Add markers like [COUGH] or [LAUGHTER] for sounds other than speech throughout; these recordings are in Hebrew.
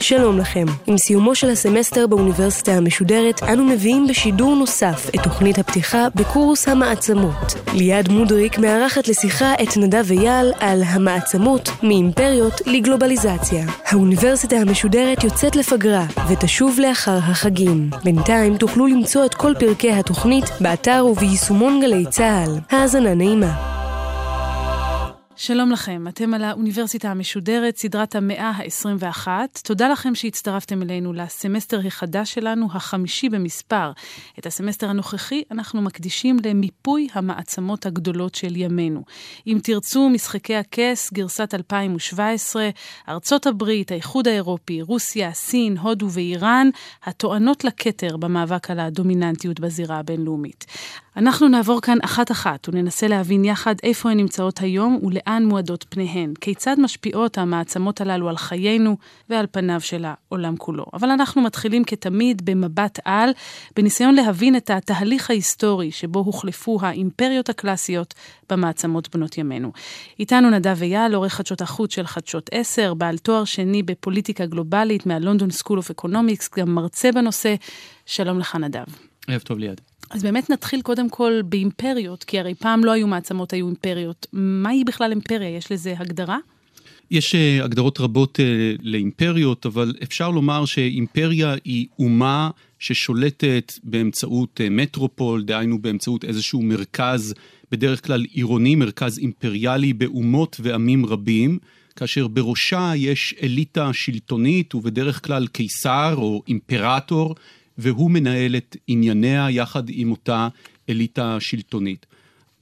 שלום לכם. עם סיומו של הסמסטר באוניברסיטה המשודרת, אנו מביאים בשידור נוסף את תוכנית הפתיחה בקורס המעצמות. ליעד מודריק מארחת לשיחה את נדב אייל על המעצמות מאימפריות לגלובליזציה. האוניברסיטה המשודרת יוצאת לפגרה ותשוב לאחר החגים. בינתיים תוכלו למצוא את כל פרקי התוכנית באתר וביישומון גלי צה"ל. האזנה נעימה. שלום לכם, אתם על האוניברסיטה המשודרת, סדרת המאה ה-21. תודה לכם שהצטרפתם אלינו לסמסטר החדש שלנו, החמישי במספר. את הסמסטר הנוכחי אנחנו מקדישים למיפוי המעצמות הגדולות של ימינו. אם תרצו, משחקי הכס, גרסת 2017, ארצות הברית, האיחוד האירופי, רוסיה, סין, הודו ואיראן, הטוענות לכתר במאבק על הדומיננטיות בזירה הבינלאומית. אנחנו נעבור כאן אחת-אחת וננסה להבין יחד איפה הן נמצאות היום ולאן מועדות פניהן, כיצד משפיעות המעצמות הללו על חיינו ועל פניו של העולם כולו. אבל אנחנו מתחילים כתמיד במבט על, בניסיון להבין את התהליך ההיסטורי שבו הוחלפו האימפריות הקלאסיות במעצמות בנות ימינו. איתנו נדב אייל, עורך חדשות החוץ של חדשות 10, בעל תואר שני בפוליטיקה גלובלית מה London School of Economics, גם מרצה בנושא. שלום לך נדב. ערב טוב ליד. אז באמת נתחיל קודם כל באימפריות, כי הרי פעם לא היו מעצמות, היו אימפריות. מהי בכלל אימפריה? יש לזה הגדרה? יש uh, הגדרות רבות uh, לאימפריות, אבל אפשר לומר שאימפריה היא אומה ששולטת באמצעות uh, מטרופול, דהיינו באמצעות איזשהו מרכז, בדרך כלל עירוני, מרכז אימפריאלי באומות ועמים רבים. כאשר בראשה יש אליטה שלטונית ובדרך כלל קיסר או אימפרטור והוא מנהל את ענייניה יחד עם אותה אליטה שלטונית.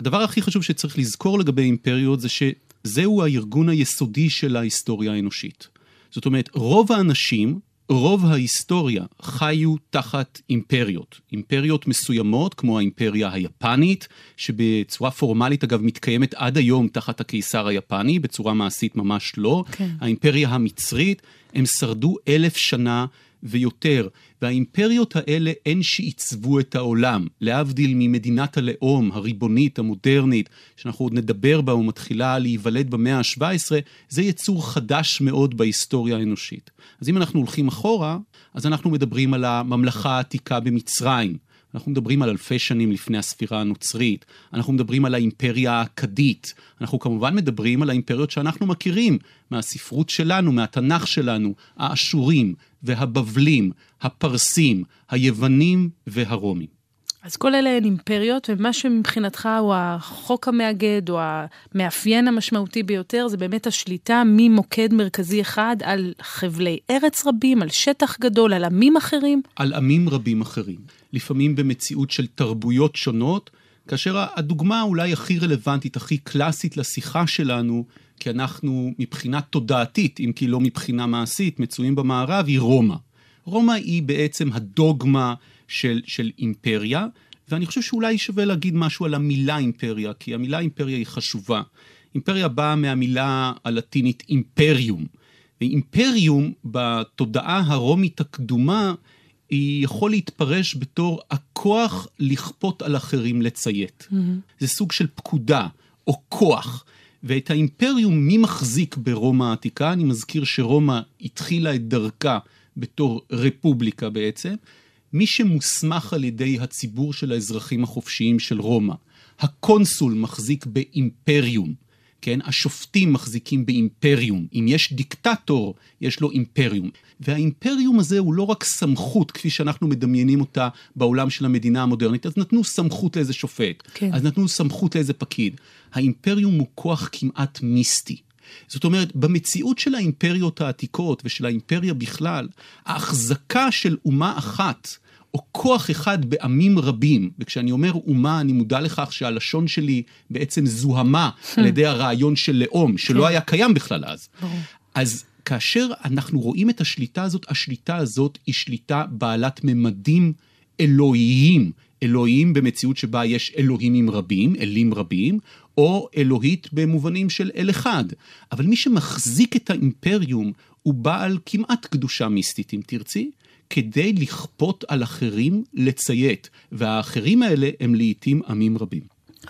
הדבר הכי חשוב שצריך לזכור לגבי אימפריות זה שזהו הארגון היסודי של ההיסטוריה האנושית. זאת אומרת, רוב האנשים, רוב ההיסטוריה חיו תחת אימפריות. אימפריות מסוימות, כמו האימפריה היפנית, שבצורה פורמלית אגב מתקיימת עד היום תחת הקיסר היפני, בצורה מעשית ממש לא. כן. האימפריה המצרית, הם שרדו אלף שנה ויותר, והאימפריות האלה הן שעיצבו את העולם, להבדיל ממדינת הלאום הריבונית, המודרנית, שאנחנו עוד נדבר בה ומתחילה להיוולד במאה ה-17, זה יצור חדש מאוד בהיסטוריה האנושית. אז אם אנחנו הולכים אחורה, אז אנחנו מדברים על הממלכה העתיקה במצרים. אנחנו מדברים על אלפי שנים לפני הספירה הנוצרית, אנחנו מדברים על האימפריה האכדית, אנחנו כמובן מדברים על האימפריות שאנחנו מכירים מהספרות שלנו, מהתנ"ך שלנו, האשורים והבבלים, הפרסים, היוונים והרומים. אז כל אלה הן אימפריות, ומה שמבחינתך הוא החוק המאגד, או המאפיין המשמעותי ביותר, זה באמת השליטה ממוקד מרכזי אחד על חבלי ארץ רבים, על שטח גדול, על עמים אחרים? על עמים רבים אחרים. לפעמים במציאות של תרבויות שונות, כאשר הדוגמה אולי הכי רלוונטית, הכי קלאסית לשיחה שלנו, כי אנחנו מבחינה תודעתית, אם כי לא מבחינה מעשית, מצויים במערב, היא רומא. רומא היא בעצם הדוגמה של, של אימפריה, ואני חושב שאולי שווה להגיד משהו על המילה אימפריה, כי המילה אימפריה היא חשובה. אימפריה באה מהמילה הלטינית אימפריום. ואימפריום בתודעה הרומית הקדומה יכול להתפרש בתור הכוח לכפות על אחרים לציית. Mm-hmm. זה סוג של פקודה או כוח. ואת האימפריום, מי מחזיק ברומא העתיקה? אני מזכיר שרומא התחילה את דרכה בתור רפובליקה בעצם. מי שמוסמך על ידי הציבור של האזרחים החופשיים של רומא. הקונסול מחזיק באימפריום. כן? השופטים מחזיקים באימפריום. אם יש דיקטטור, יש לו אימפריום. והאימפריום הזה הוא לא רק סמכות, כפי שאנחנו מדמיינים אותה בעולם של המדינה המודרנית, אז נתנו סמכות לאיזה שופט, כן. אז נתנו סמכות לאיזה פקיד. האימפריום הוא כוח כמעט מיסטי. זאת אומרת, במציאות של האימפריות העתיקות ושל האימפריה בכלל, ההחזקה של אומה אחת או כוח אחד בעמים רבים, וכשאני אומר אומה, אני מודע לכך שהלשון שלי בעצם זוהמה על ידי הרעיון של לאום, שלא כן. היה קיים בכלל אז. אז כאשר אנחנו רואים את השליטה הזאת, השליטה הזאת היא שליטה בעלת ממדים אלוהיים. אלוהים במציאות שבה יש אלוהימים רבים, אלים רבים, או אלוהית במובנים של אל אחד. אבל מי שמחזיק את האימפריום הוא בעל כמעט קדושה מיסטית, אם תרצי, כדי לכפות על אחרים לציית, והאחרים האלה הם לעיתים עמים רבים.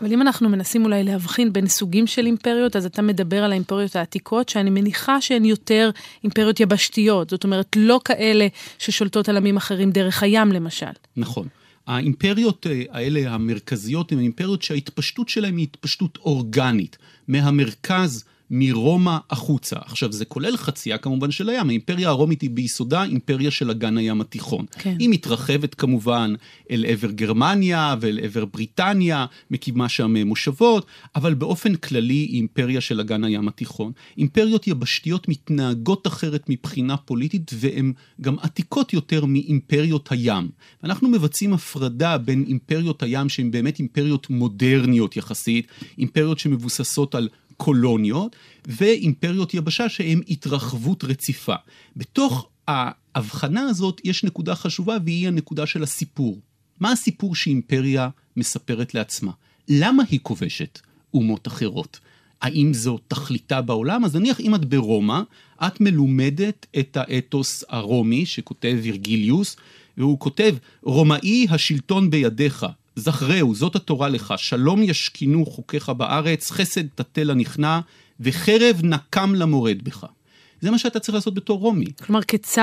אבל אם אנחנו מנסים אולי להבחין בין סוגים של אימפריות, אז אתה מדבר על האימפריות העתיקות, שאני מניחה שהן יותר אימפריות יבשתיות, זאת אומרת, לא כאלה ששולטות על עמים אחרים דרך הים למשל. נכון. האימפריות אה, האלה המרכזיות הן אימפריות שההתפשטות שלהן היא התפשטות אורגנית, מהמרכז מרומא החוצה. עכשיו, זה כולל חצייה כמובן של הים. האימפריה הרומית היא ביסודה אימפריה של אגן הים התיכון. כן. היא מתרחבת כמובן אל עבר גרמניה ואל עבר בריטניה, מקימה שם מושבות, אבל באופן כללי היא אימפריה של אגן הים התיכון. אימפריות יבשתיות מתנהגות אחרת מבחינה פוליטית, והן גם עתיקות יותר מאימפריות הים. אנחנו מבצעים הפרדה בין אימפריות הים, שהן באמת אימפריות מודרניות יחסית, אימפריות שמבוססות על קולוניות ואימפריות יבשה שהן התרחבות רציפה. בתוך ההבחנה הזאת יש נקודה חשובה והיא הנקודה של הסיפור. מה הסיפור שאימפריה מספרת לעצמה? למה היא כובשת אומות אחרות? האם זו תכליתה בעולם? אז נניח אם את ברומא, את מלומדת את האתוס הרומי שכותב וירגיליוס, והוא כותב, רומאי השלטון בידיך, זכרהו, זאת התורה לך, שלום ישכינו חוקיך בארץ, חסד תטה לנכנע, וחרב נקם למורד בך. זה מה שאתה צריך לעשות בתור רומי. כלומר, כצו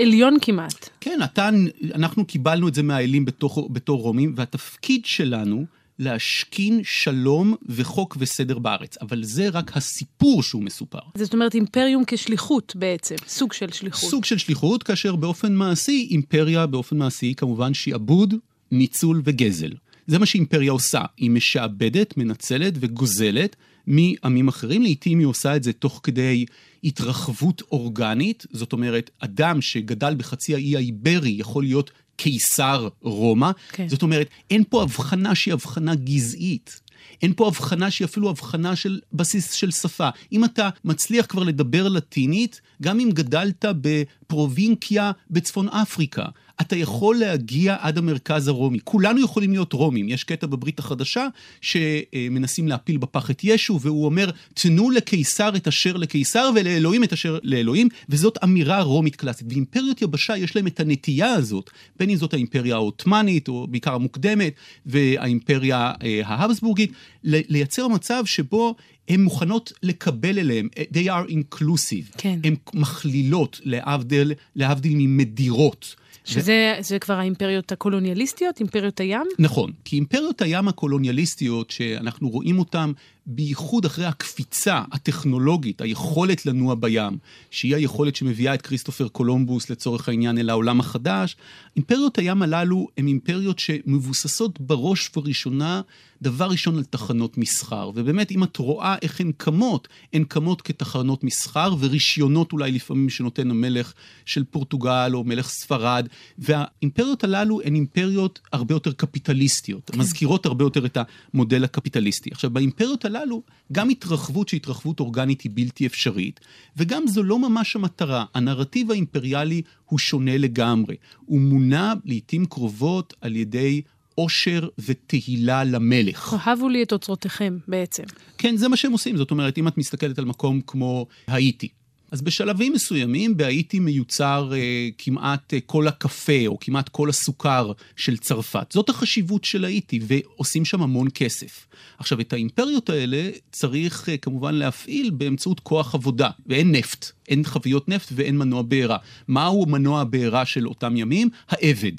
עליון כמעט. כן, אתה, אנחנו קיבלנו את זה מהאלים בתור, בתור רומים, והתפקיד שלנו להשכין שלום וחוק וסדר בארץ. אבל זה רק הסיפור שהוא מסופר. זאת אומרת, אימפריום כשליחות בעצם, סוג של שליחות. סוג של שליחות, כאשר באופן מעשי, אימפריה באופן מעשי כמובן שעבוד, ניצול וגזל. זה מה שאימפריה עושה, היא משעבדת, מנצלת וגוזלת מעמים אחרים, לעיתים היא עושה את זה תוך כדי התרחבות אורגנית, זאת אומרת, אדם שגדל בחצי האי האיברי יכול להיות קיסר רומא, כן. זאת אומרת, אין פה הבחנה שהיא הבחנה גזעית. אין פה הבחנה שהיא אפילו הבחנה של בסיס של שפה. אם אתה מצליח כבר לדבר לטינית, גם אם גדלת בפרובינקיה בצפון אפריקה, אתה יכול להגיע עד המרכז הרומי. כולנו יכולים להיות רומים. יש קטע בברית החדשה שמנסים להפיל בפח את ישו, והוא אומר, תנו לקיסר את אשר לקיסר ולאלוהים את אשר לאלוהים, וזאת אמירה רומית קלאסית. ואימפריות יבשה יש להם את הנטייה הזאת, בין אם זאת האימפריה העות'מאנית, או בעיקר המוקדמת, והאימפריה אה, ההבסבורגית, לייצר מצב שבו הן מוכנות לקבל אליהם, they are inclusive, כן. הן מכלילות להבדיל, להבדיל ממדירות. שזה ו... כבר האימפריות הקולוניאליסטיות, אימפריות הים? נכון, כי אימפריות הים הקולוניאליסטיות, שאנחנו רואים אותן בייחוד אחרי הקפיצה הטכנולוגית, היכולת לנוע בים, שהיא היכולת שמביאה את כריסטופר קולומבוס לצורך העניין אל העולם החדש, אימפריות הים הללו הן אימפריות שמבוססות בראש ובראשונה, דבר ראשון על תחנות מסחר. ובאמת, אם את רואה איך הן קמות, הן קמות כתחנות מסחר ורישיונות אולי לפעמים שנותן המלך של פורטוגל או מלך ספרד, והאימפריות הללו הן אימפריות הרבה יותר קפיטליסטיות, כן. מזכירות הרבה יותר את המודל הקפיטליסטי. עכשיו, באימפריות הללו, הללו, גם התרחבות שהיא התרחבות אורגנית היא בלתי אפשרית, וגם זו לא ממש המטרה. הנרטיב האימפריאלי הוא שונה לגמרי. הוא מונע לעיתים קרובות על ידי עושר ותהילה למלך. הבו לי את אוצרותיכם בעצם. כן, זה מה שהם עושים. זאת אומרת, אם את מסתכלת על מקום כמו האיטי, אז בשלבים מסוימים בהאיטי מיוצר אה, כמעט אה, כל הקפה או כמעט כל הסוכר של צרפת. זאת החשיבות של האיטי, ועושים שם המון כסף. עכשיו, את האימפריות האלה צריך אה, כמובן להפעיל באמצעות כוח עבודה, ואין נפט, אין חביות נפט ואין מנוע בעירה. מהו מנוע הבעירה של אותם ימים? העבד.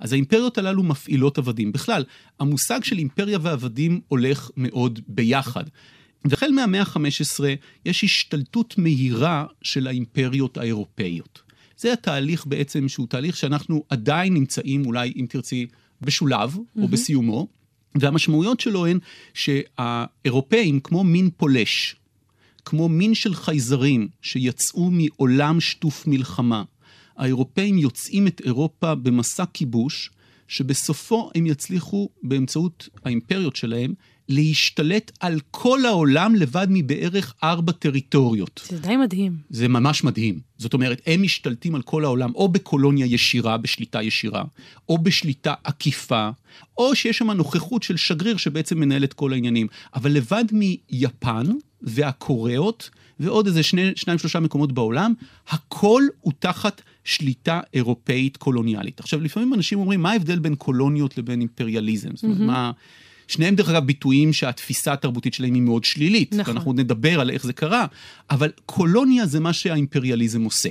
אז האימפריות הללו מפעילות עבדים. בכלל, המושג של אימפריה ועבדים הולך מאוד ביחד. והחל מהמאה ה-15 יש השתלטות מהירה של האימפריות האירופאיות. זה התהליך בעצם שהוא תהליך שאנחנו עדיין נמצאים, אולי אם תרצי, בשולב mm-hmm. או בסיומו, והמשמעויות שלו הן שהאירופאים, כמו מין פולש, כמו מין של חייזרים שיצאו מעולם שטוף מלחמה, האירופאים יוצאים את אירופה במסע כיבוש, שבסופו הם יצליחו באמצעות האימפריות שלהם להשתלט על כל העולם לבד מבערך ארבע טריטוריות. זה די מדהים. זה ממש מדהים. זאת אומרת, הם משתלטים על כל העולם, או בקולוניה ישירה, בשליטה ישירה, או בשליטה עקיפה, או שיש שם נוכחות של שגריר שבעצם מנהל את כל העניינים. אבל לבד מיפן והקוריאות, ועוד איזה שני, שניים שלושה מקומות בעולם, הכל הוא תחת שליטה אירופאית קולוניאלית. עכשיו, לפעמים אנשים אומרים, מה ההבדל בין קולוניות לבין אימפריאליזם? זאת אומרת, mm-hmm. מה... שניהם דרך אגב ביטויים שהתפיסה התרבותית שלהם היא מאוד שלילית. נכון. ואנחנו נדבר על איך זה קרה, אבל קולוניה זה מה שהאימפריאליזם עושה.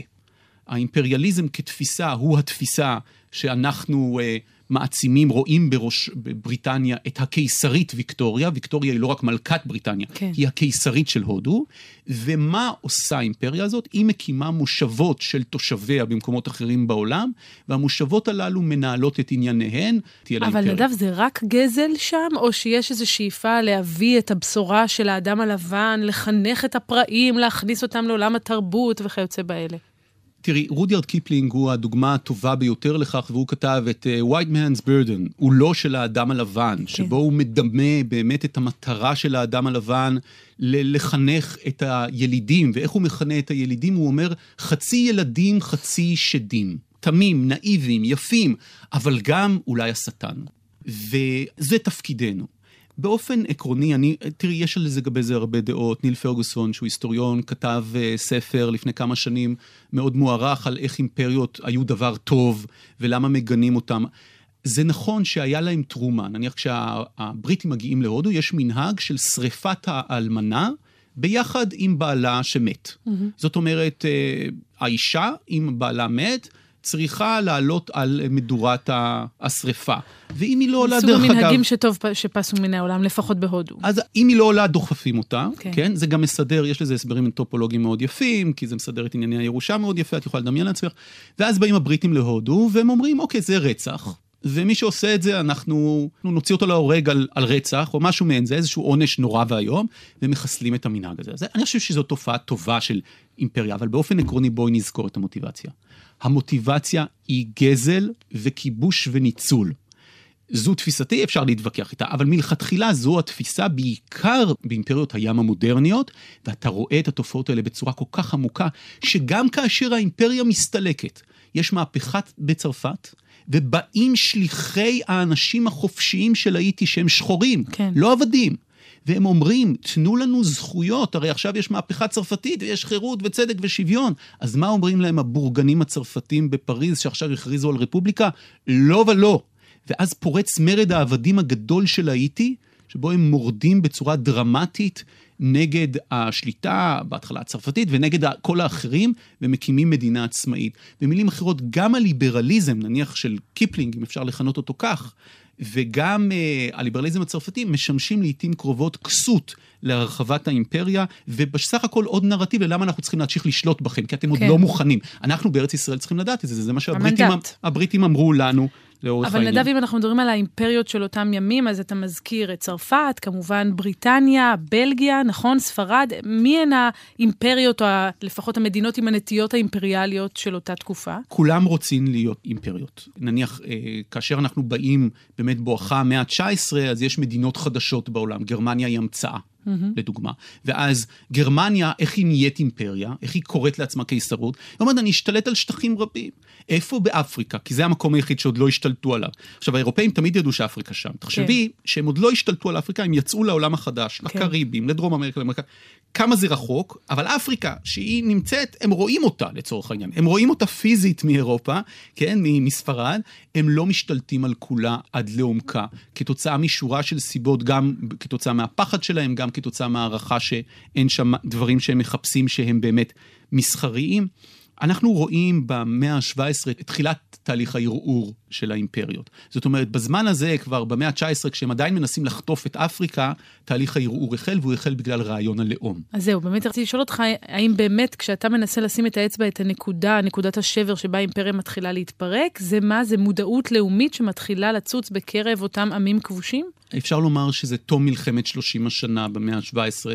האימפריאליזם כתפיסה הוא התפיסה שאנחנו uh, מעצימים, רואים בראש בריטניה את הקיסרית ויקטוריה, ויקטוריה היא לא רק מלכת בריטניה, כן. היא הקיסרית של הודו, ומה עושה האימפריה הזאת? היא מקימה מושבות של תושביה במקומות אחרים בעולם, והמושבות הללו מנהלות את ענייניהן. תהיה אבל לאימפריה. נדב, זה רק גזל שם, או שיש איזו שאיפה להביא את הבשורה של האדם הלבן, לחנך את הפראים, להכניס אותם לעולם התרבות וכיוצא באלה? תראי, רודיארד קיפלינג הוא הדוגמה הטובה ביותר לכך, והוא כתב את uh, White Man's Burden, העול של האדם הלבן, כן. שבו הוא מדמה באמת את המטרה של האדם הלבן לחנך את הילידים, ואיך הוא מכנה את הילידים? הוא אומר, חצי ילדים, חצי שדים. תמים, נאיבים, יפים, אבל גם אולי השטן. וזה תפקידנו. באופן עקרוני, אני, תראי, יש על זה לגבי זה הרבה דעות. ניל פרגוסון, שהוא היסטוריון, כתב uh, ספר לפני כמה שנים מאוד מוערך על איך אימפריות היו דבר טוב ולמה מגנים אותם. זה נכון שהיה להם תרומה. נניח כשהבריטים מגיעים להודו, יש מנהג של שריפת האלמנה ביחד עם בעלה שמת. Mm-hmm. זאת אומרת, uh, האישה, אם בעלה מת, צריכה לעלות על מדורת השריפה. ואם היא לא עולה, דרך אגב... סוג המנהגים שטוב שפסו מן העולם, לפחות בהודו. אז אם היא לא עולה, דוחפים אותה, כן. כן? זה גם מסדר, יש לזה הסברים אנתרופולוגיים מאוד יפים, כי זה מסדר את ענייני הירושה מאוד יפה, את יכולה לדמיין לעצמך. ואז באים הבריטים להודו, והם אומרים, אוקיי, זה רצח. ומי שעושה את זה, אנחנו נוציא אותו להורג על, על רצח, או משהו מעין זה, איזשהו עונש נורא ואיום, ומחסלים את המנהג הזה. אז אני חושב שזו תופעה טובה של אימפריה, אבל באופן עקרוני בואי נזכור את המוטיבציה. המוטיבציה היא גזל וכיבוש וניצול. זו תפיסתי, אפשר להתווכח איתה, אבל מלכתחילה זו התפיסה בעיקר באימפריות הים המודרניות, ואתה רואה את התופעות האלה בצורה כל כך עמוקה, שגם כאשר האימפריה מסתלקת, יש מהפכה בצרפת, ובאים שליחי האנשים החופשיים של האיטי שהם שחורים, כן. לא עבדים. והם אומרים, תנו לנו זכויות, הרי עכשיו יש מהפכה צרפתית ויש חירות וצדק ושוויון. אז מה אומרים להם הבורגנים הצרפתים בפריז שעכשיו הכריזו על רפובליקה? לא ולא. ואז פורץ מרד העבדים הגדול של האיטי, שבו הם מורדים בצורה דרמטית נגד השליטה, בהתחלה הצרפתית, ונגד כל האחרים, ומקימים מדינה עצמאית. במילים אחרות, גם הליברליזם, נניח של קיפלינג, אם אפשר לכנות אותו כך, וגם uh, הליברליזם הצרפתי משמשים לעיתים קרובות כסות להרחבת האימפריה, ובסך הכל עוד נרטיב ללמה אנחנו צריכים להמשיך לשלוט בכם, כי אתם עוד כן. לא מוכנים. אנחנו בארץ ישראל צריכים לדעת את זה, זה מה שהבריטים המנדט. הבריטים אמרו לנו לאורך אבל העניין. נדב, אם אנחנו מדברים על האימפריות של אותם ימים, אז אתה מזכיר את צרפת, כמובן בריטניה, בלגיה, נכון? ספרד. מי הן האימפריות, או לפחות המדינות עם הנטיות האימפריאליות של אותה תקופה? כולם רוצים להיות אימפריות. נניח, אה, כאשר אנחנו באים באמת בואכה המאה ה-19, אז יש מדינות חדשות בעולם. גרמניה היא המצאה, mm-hmm. לדוגמה. ואז גרמניה, איך היא נהיית אימפריה? איך היא קוראת לעצמה קיסרות? היא אומרת, אני אשתלט על שטחים רבים. איפה באפריקה? כי זה המקום היחיד שעוד לא השתלטו עליו. עכשיו, האירופאים תמיד ידעו שאפריקה שם. תחשבי שהם עוד לא השתלטו על אפריקה, הם יצאו לעולם החדש, כן. לקריבים, לדרום אמריקה, לאמריקה. כמה זה רחוק, אבל אפריקה, שהיא נמצאת, הם רואים אותה לצורך העניין. הם רואים אותה פיזית מאירופה, כן, מספרד, הם לא משתלטים על כולה עד לעומקה, כתוצאה משורה של סיבות, גם כתוצאה מהפחד שלהם, גם כתוצאה מהערכה שאין שם דברים שהם מחפשים שהם באמת מסחריים. אנחנו רואים במאה ה-17 את תחילת תהליך הערעור של האימפריות. זאת אומרת, בזמן הזה, כבר במאה ה-19, כשהם עדיין מנסים לחטוף את אפריקה, תהליך הערעור החל, והוא החל בגלל רעיון הלאום. אז זהו, באמת רציתי לשאול אותך, האם באמת כשאתה מנסה לשים את האצבע, את הנקודה, נקודת השבר שבה האימפריה מתחילה להתפרק, זה מה? זה מודעות לאומית שמתחילה לצוץ בקרב אותם עמים כבושים? אפשר לומר שזה תום מלחמת 30 השנה במאה ה-17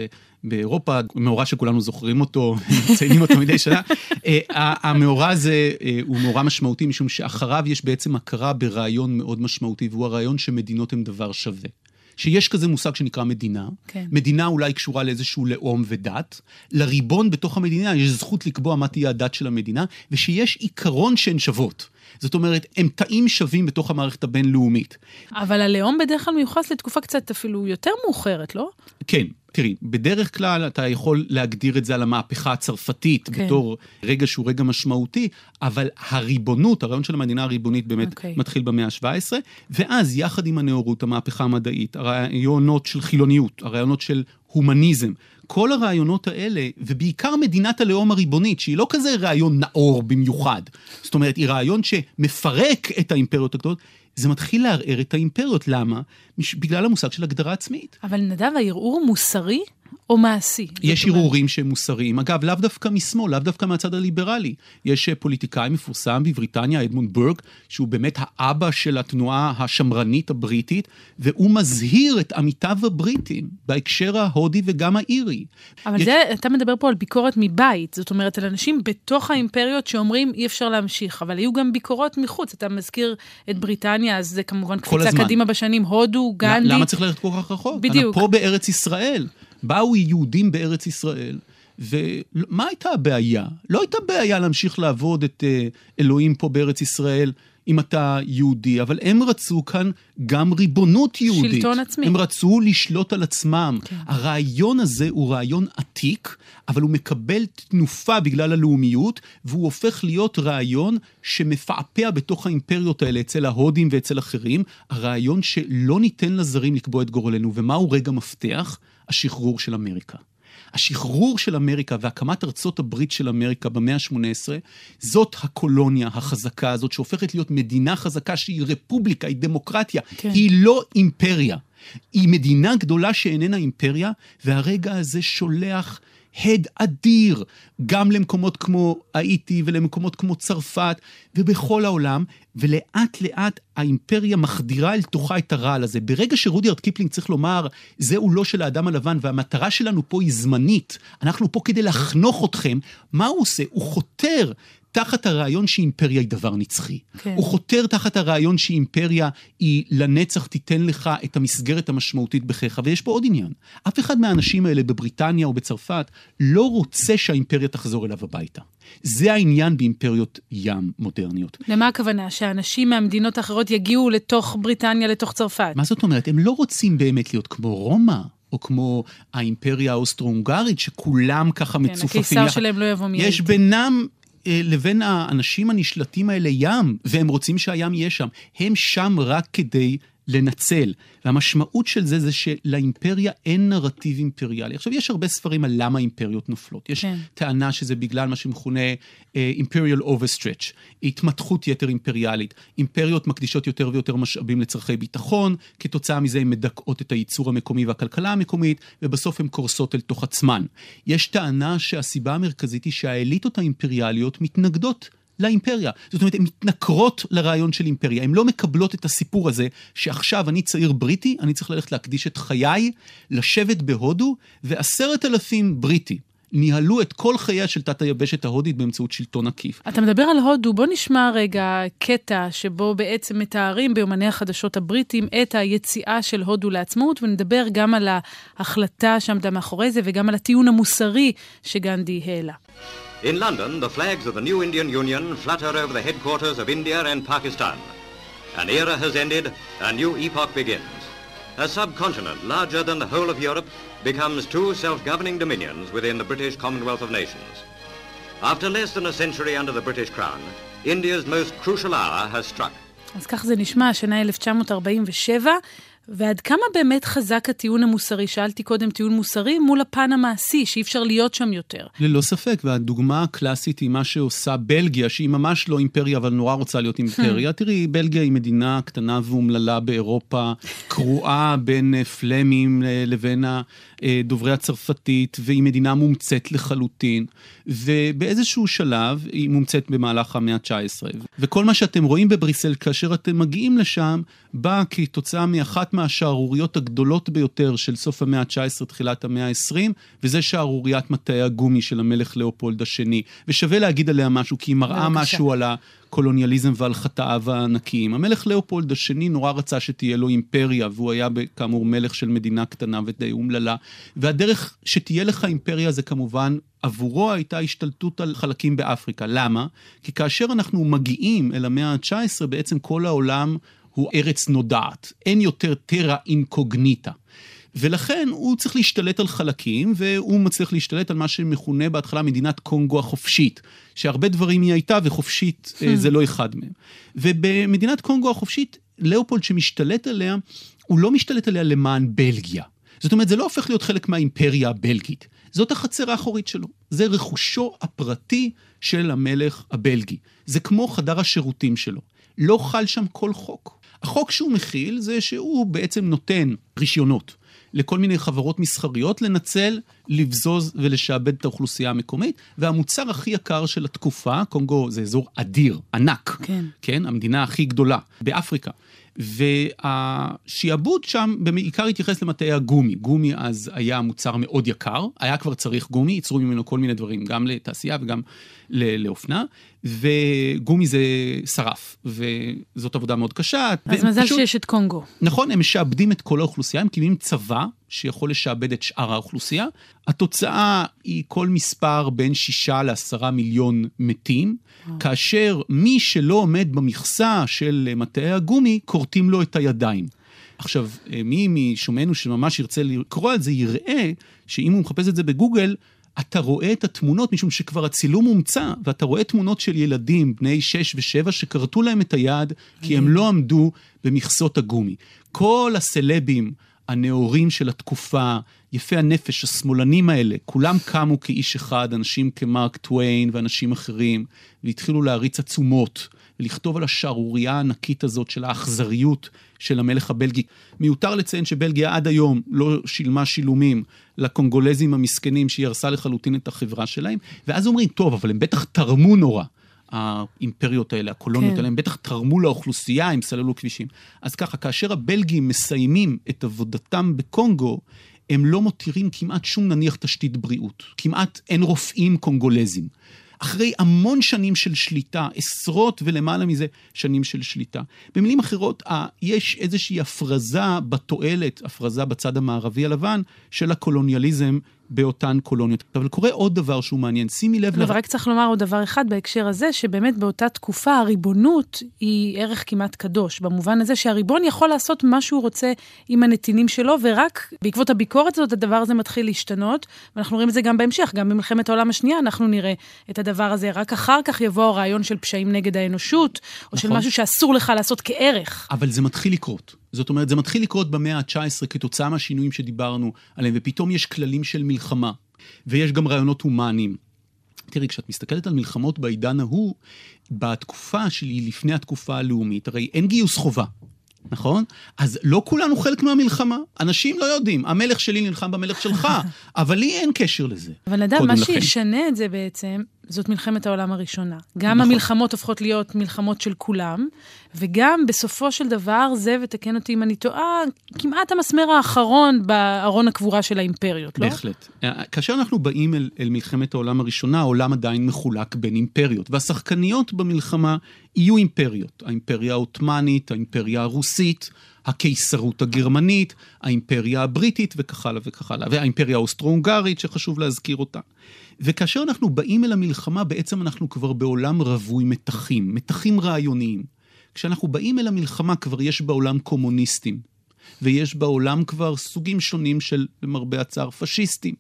באירופה, מאורע שכולנו זוכרים אותו, [LAUGHS] מציינים אותו מדי שנה. אה, המאורע הזה אה, הוא מאורע משמעותי, משום שאחריו יש בעצם הכרה ברעיון מאוד משמעותי, והוא הרעיון שמדינות הן דבר שווה. שיש כזה מושג שנקרא מדינה, כן. מדינה אולי קשורה לאיזשהו לאום ודת, לריבון בתוך המדינה יש זכות לקבוע מה תהיה הדת של המדינה, ושיש עיקרון שהן שוות. זאת אומרת, הם תאים שווים בתוך המערכת הבינלאומית. אבל הלאום בדרך כלל מיוחס לתקופה קצת אפילו יותר מאוחרת, לא? כן, תראי, בדרך כלל אתה יכול להגדיר את זה על המהפכה הצרפתית כן. בתור רגע שהוא רגע משמעותי, אבל הריבונות, הרעיון של המדינה הריבונית באמת okay. אוקיי. מתחיל במאה ה-17, ואז יחד עם הנאורות, המהפכה המדעית, הרעיונות של חילוניות, הרעיונות של הומניזם, כל הרעיונות האלה, ובעיקר מדינת הלאום הריבונית, שהיא לא כזה רעיון נאור במיוחד, זאת אומרת, היא רעיון שמפרק את האימפריות הגדולות, זה מתחיל לערער את האימפריות. למה? בגלל המושג של הגדרה עצמית. אבל נדב, הערעור מוסרי? או מעשי. יש ערעורים שהם מוסריים, אגב, לאו דווקא משמאל, לאו דווקא מהצד הליברלי. יש אה, פוליטיקאי מפורסם בבריטניה, אדמונד ברג, שהוא באמת האבא של התנועה השמרנית הבריטית, והוא מזהיר את עמיתיו הבריטים בהקשר ההודי וגם האירי. אבל יש... זה, אתה מדבר פה על ביקורת מבית, זאת אומרת, על אנשים בתוך האימפריות שאומרים אי אפשר להמשיך, אבל היו גם ביקורות מחוץ, אתה מזכיר את בריטניה, אז זה כמובן קפיצה קדימה בשנים, הודו, גנדי. למה צריך ללכת כל כך רחוק? בדיוק. פה בארץ ישראל. באו יהודים בארץ ישראל, ומה הייתה הבעיה? לא הייתה בעיה להמשיך לעבוד את אה, אלוהים פה בארץ ישראל. אם אתה יהודי, אבל הם רצו כאן גם ריבונות יהודית. שלטון עצמי. הם רצו לשלוט על עצמם. כן. הרעיון הזה הוא רעיון עתיק, אבל הוא מקבל תנופה בגלל הלאומיות, והוא הופך להיות רעיון שמפעפע בתוך האימפריות האלה, אצל ההודים ואצל אחרים, הרעיון שלא ניתן לזרים לקבוע את גורלנו. ומהו רגע מפתח? השחרור של אמריקה. השחרור של אמריקה והקמת ארצות הברית של אמריקה במאה ה-18, זאת הקולוניה החזקה הזאת, שהופכת להיות מדינה חזקה שהיא רפובליקה, היא דמוקרטיה, כן. היא לא אימפריה. היא מדינה גדולה שאיננה אימפריה, והרגע הזה שולח הד אדיר, גם למקומות כמו האיטי ולמקומות כמו צרפת ובכל העולם, ולאט לאט האימפריה מחדירה אל תוכה את הרעל הזה. ברגע שרודיארד קיפלינג צריך לומר, זהו עולו של האדם הלבן והמטרה שלנו פה היא זמנית, אנחנו פה כדי לחנוך אתכם, מה הוא עושה? הוא חותר תחת הרעיון שאימפריה היא דבר נצחי. כן. הוא חותר תחת הרעיון שאימפריה היא לנצח תיתן לך את המסגרת המשמעותית בחייך. ויש פה עוד עניין. אף אחד מהאנשים האלה בבריטניה או בצרפת לא רוצה שהאימפריה תחזור אליו הביתה. זה העניין באימפריות ים מודרניות. למה הכוונה? שאנשים מהמדינות האחרות יגיעו לתוך בריטניה, לתוך צרפת? מה זאת אומרת? הם לא רוצים באמת להיות כמו רומא. או כמו האימפריה האוסטרו-הונגרית, שכולם ככה כן, מצופפים. כן, הקיסר שלהם לא יבוא מיד. יש בינם לבין האנשים הנשלטים האלה ים, והם רוצים שהים יהיה שם. הם שם רק כדי לנצל. והמשמעות של זה זה שלאימפריה אין נרטיב אימפריאלי. עכשיו, יש הרבה ספרים על למה אימפריות נופלות. יש כן. טענה שזה בגלל מה שמכונה uh, Imperial Overstretch, התמתחות יתר אימפריאלית. אימפריות מקדישות יותר ויותר משאבים לצורכי ביטחון, כתוצאה מזה הן מדכאות את הייצור המקומי והכלכלה המקומית, ובסוף הן קורסות אל תוך עצמן. יש טענה שהסיבה המרכזית היא שהאליטות האימפריאליות מתנגדות לאימפריה. זאת אומרת, הן מתנכרות לרעיון של אימפריה, הן לא מקבלות את הסיפור הזה שעכשיו אני צעיר בריטי, אני צריך ללכת להקדיש את חיי, לשבת בהודו, ועשרת אלפים בריטי. ניהלו את כל חייה של תת היבשת ההודית באמצעות שלטון עקיף. אתה מדבר על הודו, בוא נשמע רגע קטע שבו בעצם מתארים ביומני החדשות הבריטים את היציאה של הודו לעצמאות, ונדבר גם על ההחלטה שעמדה מאחורי זה וגם על הטיעון המוסרי שגנדי העלה. In London, the flags of the new Indian Union flutter over the headquarters of India and Pakistan. An era has ended, a new epoch begins. A subcontinent larger than the whole of Europe becomes two self-governing dominions within the British Commonwealth of Nations. After less than a century under the British Crown, India's most crucial hour has struck. אז כך זה נשמע, השנה 1947, ועד כמה באמת חזק הטיעון המוסרי? שאלתי קודם טיעון מוסרי מול הפן המעשי, שאי אפשר להיות שם יותר. ללא ספק, והדוגמה הקלאסית היא מה שעושה בלגיה, שהיא ממש לא אימפריה, אבל נורא רוצה להיות אימפריה. [LAUGHS] תראי, בלגיה היא מדינה קטנה ואומללה באירופה, קרועה בין פלמים אה, לבין אה, דוברי הצרפתית, והיא מדינה מומצאת לחלוטין. ובאיזשהו שלב היא מומצאת במהלך המאה ה-19. וכל מה שאתם רואים בבריסל כאשר אתם מגיעים לשם, בא כתוצאה מאחת מהשערוריות הגדולות ביותר של סוף המאה ה-19, תחילת המאה ה-20, וזה שערוריית מטעי הגומי של המלך לאופולד השני. ושווה להגיד עליה משהו, כי היא מראה משהו על הקולוניאליזם ועל חטאיו הענקיים. המלך לאופולד השני נורא רצה שתהיה לו אימפריה, והוא היה כאמור מלך של מדינה קטנה ודי אומללה. והדרך שתהיה לך אימפריה זה כמובן עבורו הייתה השתלטות על חלקים באפריקה. למה? כי כאשר אנחנו מגיעים אל המאה ה-19, בעצם כל העולם הוא ארץ נודעת. אין יותר טרה אינקוגניטה. ולכן הוא צריך להשתלט על חלקים, והוא מצליח להשתלט על מה שמכונה בהתחלה מדינת קונגו החופשית, שהרבה דברים היא הייתה וחופשית hmm. זה לא אחד מהם. ובמדינת קונגו החופשית, לאופולד שמשתלט עליה, הוא לא משתלט עליה למען בלגיה. זאת אומרת, זה לא הופך להיות חלק מהאימפריה הבלגית. זאת החצר האחורית שלו. זה רכושו הפרטי של המלך הבלגי. זה כמו חדר השירותים שלו. לא חל שם כל חוק. החוק שהוא מכיל זה שהוא בעצם נותן רישיונות לכל מיני חברות מסחריות לנצל, לבזוז ולשעבד את האוכלוסייה המקומית, והמוצר הכי יקר של התקופה, קונגו זה אזור אדיר, ענק, כן, כן? המדינה הכי גדולה באפריקה. והשיעבוד שם בעיקר התייחס למטעי הגומי. גומי אז היה מוצר מאוד יקר, היה כבר צריך גומי, ייצרו ממנו כל מיני דברים, גם לתעשייה וגם לאופנה, וגומי זה שרף, וזאת עבודה מאוד קשה. אז מזל פשוט, שיש את קונגו. נכון, הם משעבדים את כל האוכלוסייה, הם מקימים צבא שיכול לשעבד את שאר האוכלוסייה. התוצאה היא כל מספר בין שישה לעשרה מיליון מתים, כאשר מי שלא עומד במכסה של מטעי הגומי, כורתים לו את הידיים. עכשיו, מי משומענו שממש ירצה לקרוא על זה, יראה שאם הוא מחפש את זה בגוגל, אתה רואה את התמונות, משום שכבר הצילום הומצא, ואתה רואה תמונות של ילדים בני 6 ו-7 שכרתו להם את היד, כי הם לא עמדו במכסות הגומי. כל הסלבים הנאורים של התקופה, יפי הנפש, השמאלנים האלה, כולם קמו כאיש אחד, אנשים כמרק טוויין ואנשים אחרים, והתחילו להריץ עצומות. ולכתוב על השערורייה הענקית הזאת של האכזריות של המלך הבלגי. מיותר לציין שבלגיה עד היום לא שילמה שילומים לקונגולזים המסכנים שהיא הרסה לחלוטין את החברה שלהם, ואז אומרים, טוב, אבל הם בטח תרמו נורא. האימפריות האלה, הקולוניות כן. האלה, הם בטח תרמו לאוכלוסייה, הם סללו כבישים. אז ככה, כאשר הבלגים מסיימים את עבודתם בקונגו, הם לא מותירים כמעט שום נניח תשתית בריאות. כמעט אין רופאים קונגולזים. אחרי המון שנים של שליטה, עשרות ולמעלה מזה שנים של שליטה. במילים אחרות, יש איזושהי הפרזה בתועלת, הפרזה בצד המערבי הלבן, של הקולוניאליזם באותן קולוניות. אבל קורה עוד דבר שהוא מעניין, שימי לב... אבל לר... רק צריך לומר עוד דבר אחד בהקשר הזה, שבאמת באותה תקופה הריבונות היא ערך כמעט קדוש, במובן הזה שהריבון יכול לעשות מה שהוא רוצה עם הנתינים שלו, ורק בעקבות הביקורת הזאת הדבר הזה מתחיל להשתנות, ואנחנו רואים את זה גם בהמשך, גם במלחמת העולם השנייה אנחנו נראה את הדבר הזה, רק אחר כך יבוא הרעיון של פשעים נגד האנושות, או נכון. של משהו שאסור לך לעשות כערך. אבל זה מתחיל לקרות. זאת אומרת, זה מתחיל לקרות במאה ה-19 כתוצאה מהשינויים שדיברנו עליהם, ופתאום יש כללים של מלחמה, ויש גם רעיונות הומניים. תראי, כשאת מסתכלת על מלחמות בעידן ההוא, בתקופה שהיא לפני התקופה הלאומית, הרי אין גיוס חובה. נכון? אז לא כולנו חלק מהמלחמה. אנשים לא יודעים, המלך שלי נלחם במלך שלך, [LAUGHS] אבל לי אין קשר לזה. אבל נדב, מה שישנה את זה בעצם, זאת מלחמת העולם הראשונה. גם נכון. המלחמות הופכות להיות מלחמות של כולם, וגם בסופו של דבר, זה, ותקן אותי אם אני טועה, כמעט המסמר האחרון בארון הקבורה של האימפריות, לא? בהחלט. כאשר אנחנו באים אל, אל מלחמת העולם הראשונה, העולם עדיין מחולק בין אימפריות, והשחקניות במלחמה יהיו אימפריות. האימפריה העות'מאנית, האימפריה הרוסית, הקיסרות הגרמנית, האימפריה הבריטית וכך הלאה וכך הלאה, והאימפריה האוסטרו-הונגרית שחשוב להזכיר אותה. וכאשר אנחנו באים אל המלחמה, בעצם אנחנו כבר בעולם רווי מתחים, מתחים רעיוניים. כשאנחנו באים אל המלחמה, כבר יש בעולם קומוניסטים, ויש בעולם כבר סוגים שונים של, למרבה הצער, פשיסטים.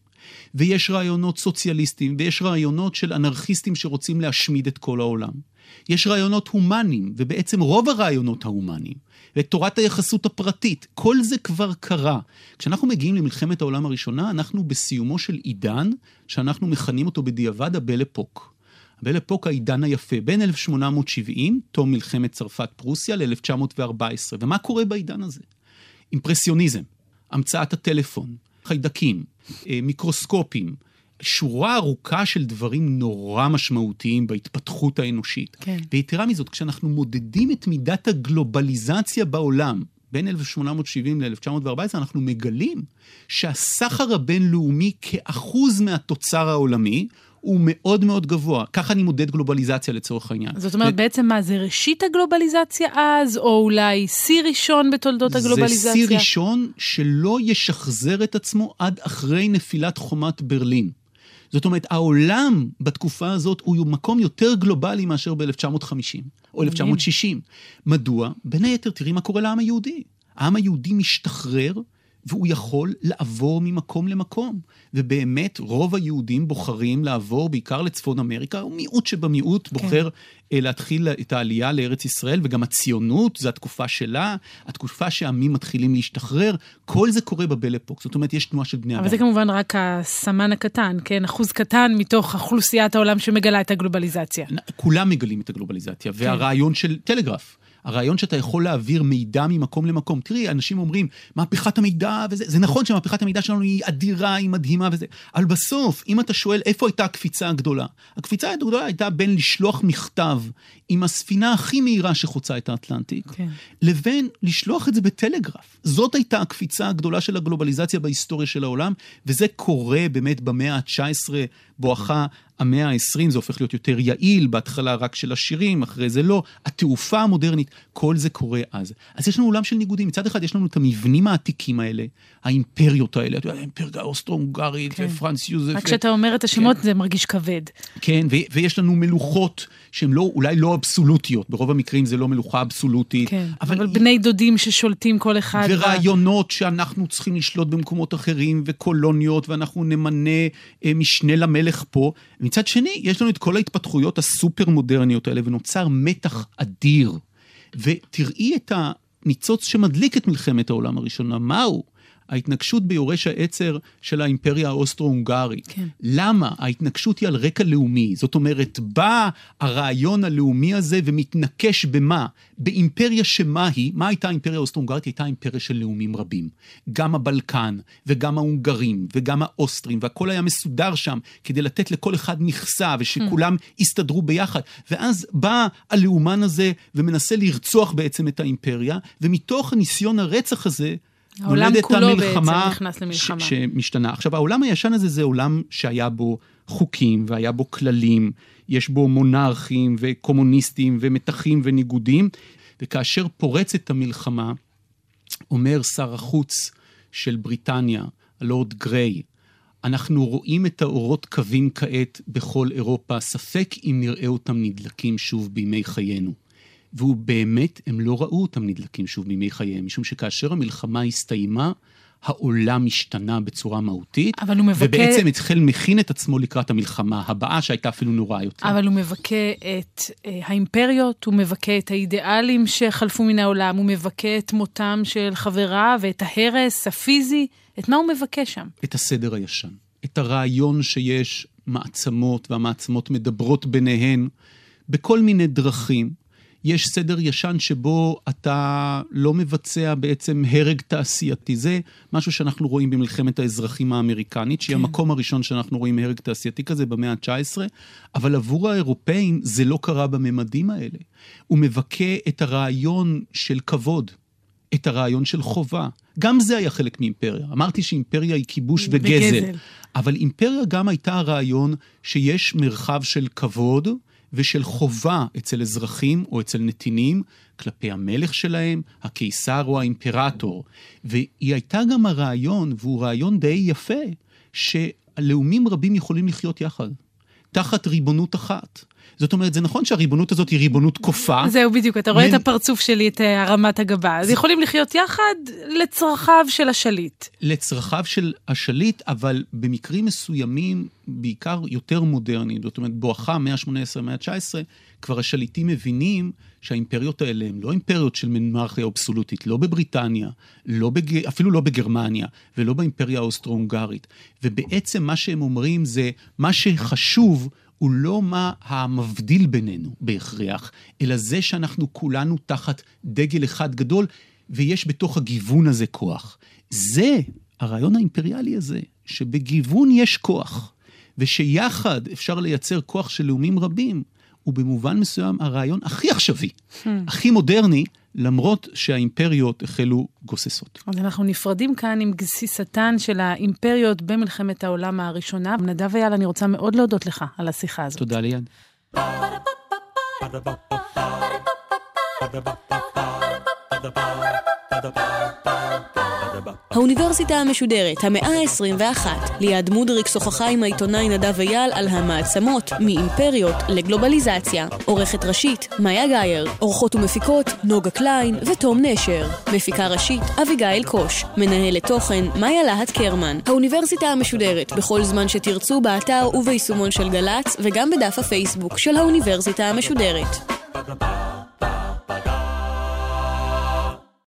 ויש רעיונות סוציאליסטיים, ויש רעיונות של אנרכיסטים שרוצים להשמיד את כל העולם. יש רעיונות הומניים, ובעצם רוב הרעיונות ההומניים, ותורת היחסות הפרטית, כל זה כבר קרה. כשאנחנו מגיעים למלחמת העולם הראשונה, אנחנו בסיומו של עידן, שאנחנו מכנים אותו בדיעבד הבל אפוק. הבל אפוק העידן היפה, בין 1870, תום מלחמת צרפת-פרוסיה, ל-1914. ומה קורה בעידן הזה? אימפרסיוניזם, המצאת הטלפון, חיידקים, מיקרוסקופים, שורה ארוכה של דברים נורא משמעותיים בהתפתחות האנושית. כן. ויתרה מזאת, כשאנחנו מודדים את מידת הגלובליזציה בעולם, בין 1870 ל-1914, אנחנו מגלים שהסחר הבינלאומי כאחוז מהתוצר העולמי הוא מאוד מאוד גבוה. ככה אני מודד גלובליזציה לצורך העניין. זאת אומרת, ו... בעצם מה, זה ראשית הגלובליזציה אז, או אולי שיא ראשון בתולדות הגלובליזציה? זה שיא ראשון שלא ישחזר את עצמו עד אחרי נפילת חומת ברלין. זאת אומרת, העולם בתקופה הזאת הוא מקום יותר גלובלי מאשר ב-1950 או 1960. מדוע? בין היתר, תראי מה קורה לעם היהודי. העם היהודי משתחרר והוא יכול לעבור ממקום למקום. ובאמת, רוב היהודים בוחרים לעבור בעיקר לצפון אמריקה, מיעוט שבמיעוט כן. בוחר כן. להתחיל את העלייה לארץ ישראל, וגם הציונות, זו התקופה שלה, התקופה שעמים מתחילים להשתחרר, כל זה קורה בבלפוק, זאת אומרת, יש תנועה של בני אדם. אבל זה כמובן רק הסמן הקטן, כן? אחוז קטן מתוך אוכלוסיית העולם שמגלה את הגלובליזציה. כולם מגלים את הגלובליזציה, כן. והרעיון של טלגרף. הרעיון שאתה יכול להעביר מידע ממקום למקום. תראי, אנשים אומרים, מהפכת המידע וזה, זה נכון שמהפכת המידע שלנו היא אדירה, היא מדהימה וזה, אבל בסוף, אם אתה שואל איפה הייתה הקפיצה הגדולה, הקפיצה הגדולה הייתה בין לשלוח מכתב עם הספינה הכי מהירה שחוצה את האטלנטיק, כן. לבין לשלוח את זה בטלגרף. זאת הייתה הקפיצה הגדולה של הגלובליזציה בהיסטוריה של העולם, וזה קורה באמת במאה ה-19 בואכה המאה ה-20, זה הופך להיות יותר יעיל, בהתחלה רק של השירים, אחרי זה לא. התעופה המודרנית, כל זה קורה אז. אז יש לנו עולם של ניגודים. מצד אחד יש לנו את המבנים העתיקים האלה, האימפריות האלה, אתה יודע, האימפריה האוסטרו-הונגרית, כן. ופרנס יוזף. רק כשאתה אומר את השמות כן. זה מרגיש כבד. כן, ו- ויש לנו מלוכות שהן לא, אולי לא אבסולוטיות, ברוב המקרים זה לא מלוכה אבסולוטית. כן, אבל, אבל בני דודים ששולטים כל אחד. ורעיונות ב... שאנחנו צריכים לשלוט במקומות אחרים, וקולוניות, ואנחנו נמנה אה, משנה למלך פה. מצד שני, יש לנו את כל ההתפתחויות הסופר מודרניות האלה, ונוצר מתח אדיר. ותראי את הניצוץ שמדליק את מלחמת העולם הראשונה, מהו? ההתנגשות ביורש העצר של האימפריה האוסטרו-הונגרית. כן. למה? ההתנגשות היא על רקע לאומי. זאת אומרת, בא הרעיון הלאומי הזה ומתנקש במה? באימפריה שמה היא? מה הייתה האימפריה האוסטרו-הונגרית? הייתה אימפריה של לאומים רבים. גם הבלקן, וגם ההונגרים, וגם האוסטרים, והכל היה מסודר שם כדי לתת לכל אחד מכסה, ושכולם. יסתדרו ביחד. ואז בא הלאומן הזה ומנסה לרצוח בעצם את האימפריה, ומתוך ניסיון הרצח הזה, העולם כולו בעצם נכנס למלחמה. ש- שמשתנה. עכשיו, העולם הישן הזה זה עולם שהיה בו חוקים והיה בו כללים, יש בו מונרכים וקומוניסטים ומתחים וניגודים, וכאשר פורצת המלחמה, אומר שר החוץ של בריטניה, הלורד גריי, אנחנו רואים את האורות קווים כעת בכל אירופה, ספק אם נראה אותם נדלקים שוב בימי חיינו. והוא באמת, הם לא ראו אותם נדלקים שוב מימי חייהם, משום שכאשר המלחמה הסתיימה, העולם השתנה בצורה מהותית. אבל הוא מבכה... ובעצם התחיל מכין את עצמו לקראת המלחמה הבאה, שהייתה אפילו נוראה יותר. אבל הוא מבכה את אה, האימפריות, הוא מבכה את האידיאלים שחלפו מן העולם, הוא מבכה את מותם של חבריו ואת ההרס הפיזי. את מה הוא מבכה שם? את הסדר הישן. את הרעיון שיש מעצמות, והמעצמות מדברות ביניהן בכל מיני דרכים. יש סדר ישן שבו אתה לא מבצע בעצם הרג תעשייתי. זה משהו שאנחנו רואים במלחמת האזרחים האמריקנית, שהיא כן. המקום הראשון שאנחנו רואים הרג תעשייתי כזה במאה ה-19, אבל עבור האירופאים זה לא קרה בממדים האלה. הוא מבכה את הרעיון של כבוד, את הרעיון של חובה. גם זה היה חלק מאימפריה. אמרתי שאימפריה היא כיבוש וגזל. וגזל. אבל אימפריה גם הייתה הרעיון שיש מרחב של כבוד, ושל חובה אצל אזרחים או אצל נתינים כלפי המלך שלהם, הקיסר או האימפרטור. והיא הייתה גם הרעיון, והוא רעיון די יפה, שלאומים רבים יכולים לחיות יחד, תחת ריבונות אחת. זאת אומרת, זה נכון שהריבונות הזאת היא ריבונות כופה. זהו, בדיוק, אתה רואה מן... את הפרצוף שלי, את אה, הרמת הגבה. אז יכולים לחיות יחד לצרכיו של השליט. לצרכיו של השליט, אבל במקרים מסוימים, בעיקר יותר מודרניים, זאת אומרת, בואכה מאה ה-18, מאה ה-19, כבר השליטים מבינים שהאימפריות האלה הן לא אימפריות של מנמרכיה אבסולוטית, לא בבריטניה, לא בג... אפילו לא בגרמניה, ולא באימפריה האוסטרו-הונגרית. ובעצם מה שהם אומרים זה, מה שחשוב הוא לא מה המבדיל בינינו בהכרח, אלא זה שאנחנו כולנו תחת דגל אחד גדול, ויש בתוך הגיוון הזה כוח. זה הרעיון האימפריאלי הזה, שבגיוון יש כוח, ושיחד אפשר לייצר כוח של לאומים רבים, הוא במובן מסוים הרעיון הכי עכשווי, hmm. הכי מודרני, למרות שהאימפריות החלו גוססות. אז אנחנו נפרדים כאן עם גסיסתן של האימפריות במלחמת העולם הראשונה. נדב אייל, אני רוצה מאוד להודות לך על השיחה הזאת. תודה ליד. Ba-da-ba-ba-ba האוניברסיטה המשודרת, המאה ה-21. ליעד מודריק שוחחה עם העיתונאי נדב אייל על המעצמות, מאימפריות לגלובליזציה. עורכת ראשית, מאיה גאייר. עורכות ומפיקות, נוגה קליין ותום נשר. מפיקה ראשית, אביגיל קוש. מנהלת תוכן, מאיה להט קרמן. האוניברסיטה המשודרת, בכל זמן שתרצו, באתר וביישומון של גל"צ, וגם בדף הפייסבוק של האוניברסיטה המשודרת.